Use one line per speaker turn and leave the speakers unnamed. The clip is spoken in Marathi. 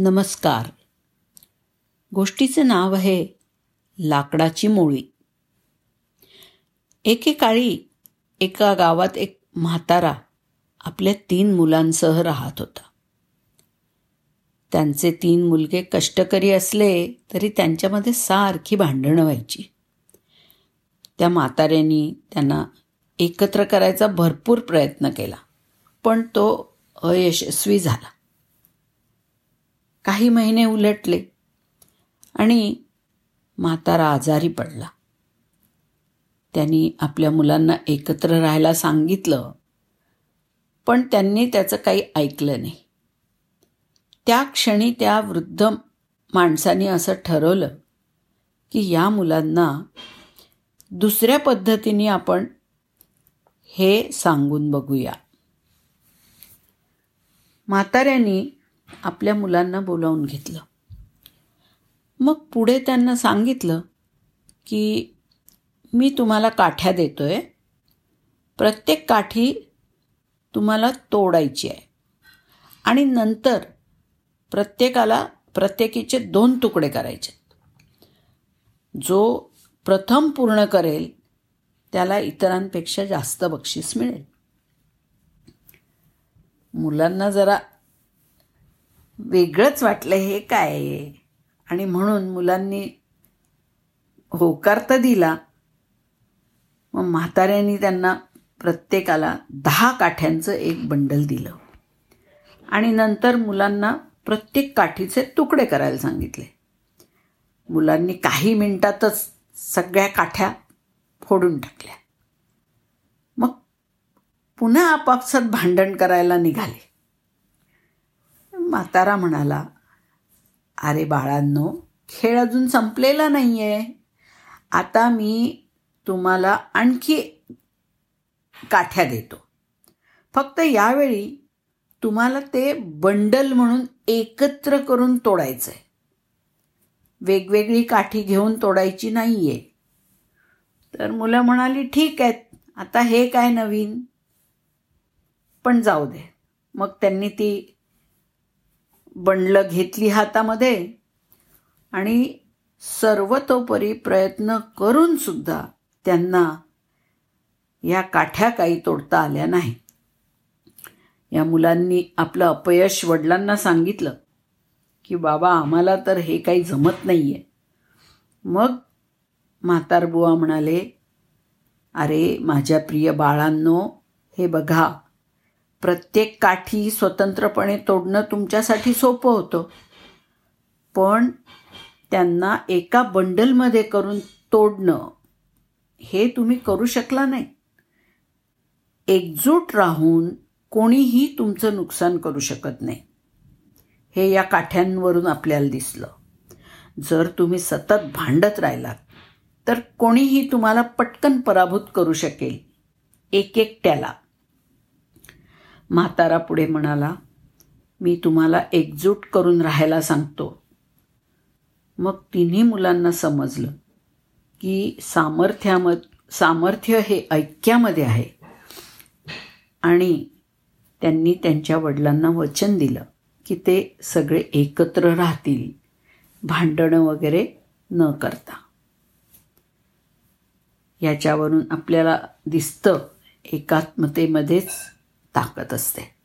नमस्कार. गोष्टीचे नाव आहे लाकडाची मोळी. एकेकाळी एका गावात एक म्हातारा आपल्या तीन मुलांसह राहत होता. त्यांचे तीन मुलगे कष्टकरी असले तरी त्यांच्यामध्ये सारखी भांडणं व्हायची. त्या म्हाताऱ्यांनी त्यांना एकत्र करायचा भरपूर प्रयत्न केला पण तो अयशस्वी झाला. काही महिने उलटले आणि म्हातारा आजारी पडला. त्यांनी आपल्या मुलांना एकत्र राहायला सांगितलं पण त्यांनी त्याचं काही ऐकलं नाही. त्या क्षणी त्या वृद्ध माणसाने असं ठरवलं की या मुलांना दुसऱ्या पद्धतीने आपण हे सांगून बघूया. म्हाताऱ्यांनी आपल्या मुलांना बोलावून घेतलं. मग पुढे त्यांना सांगितलं की मी तुम्हाला काठ्या देतोय. प्रत्येक काठी तुम्हाला तोडायची आहे. आणि नंतर प्रत्येकाला प्रत्येकीचे दोन तुकडे करायचे जो प्रथम पूर्ण करेल त्याला इतरांपेक्षा जास्त बक्षीस मिळेल. मुलांना जरा वेगळंच वाटलं हे काय आहे? आणि म्हणून मुलांनी होकार तर दिला. मग म्हाताऱ्यांनी त्यांना प्रत्येकाला दहा काठ्यांचं एक बंडल दिलं. आणि नंतर मुलांना प्रत्येक काठीचे तुकडे करायला सांगितले. मुलांनी काही मिनिटातच सगळ्या काठ्या फोडून टाकल्या. मग पुन्हा आपापसात भांडण करायला निघाले. म्हातारा म्हणाला अरे बाळांनो खेळ अजून संपलेला नाही आहे आता मी तुम्हाला आणखी काठ्या देतो. फक्त यावेळी तुम्हाला ते बंडल म्हणून एकत्र करून तोडायचं आहे वेगवेगळी काठी घेऊन तोडायची नाही आहे तर मुलं म्हणाली ठीक आहेत आता हे काय नवीन? पण जाऊ दे. मग त्यांनी ती बंडलं घेतली हातामध्ये आणि सर्वतोपरी प्रयत्न करून सुद्धा त्यांना या काठ्या काही तोडता आल्या नाही. या मुलांनी आपलं अपयश वडिलांना सांगितलं की बाबा आम्हाला तर हे काही जमत नाही आहे मग म्हातारबुवा म्हणाले अरे माझ्या प्रिय बाळांनो हे बघा प्रत्येक काठी स्वतंत्रपणे तोडणं तुमच्यासाठी सोपं होतं. पण त्यांना एका बंडलमध्ये करून तोडणं हे तुम्ही करू शकला नाही. एकजूट राहून कोणीही तुमचं नुकसान करू शकत नाही. हे या काठ्यांवरून आपल्याला दिसलं. जर तुम्ही सतत भांडत राहिलात तर कोणीही तुम्हाला पटकन पराभूत करू शकेल. एक एकट्याला म्हातारा पुढे म्हणाला मी तुम्हाला एकजूट करून राहायला सांगतो. मग तिन्ही मुलांना समजलं की सामर्थ्याम सामर्थ्य हे ऐक्यामध्ये आहे. आणि त्यांनी त्यांच्या वडिलांना वचन दिलं की ते सगळे एकत्र राहतील भांडणं वगैरे न करता. याच्यावरून आपल्याला दिसतं एकात्मतेमध्येच Takk for at du støtter.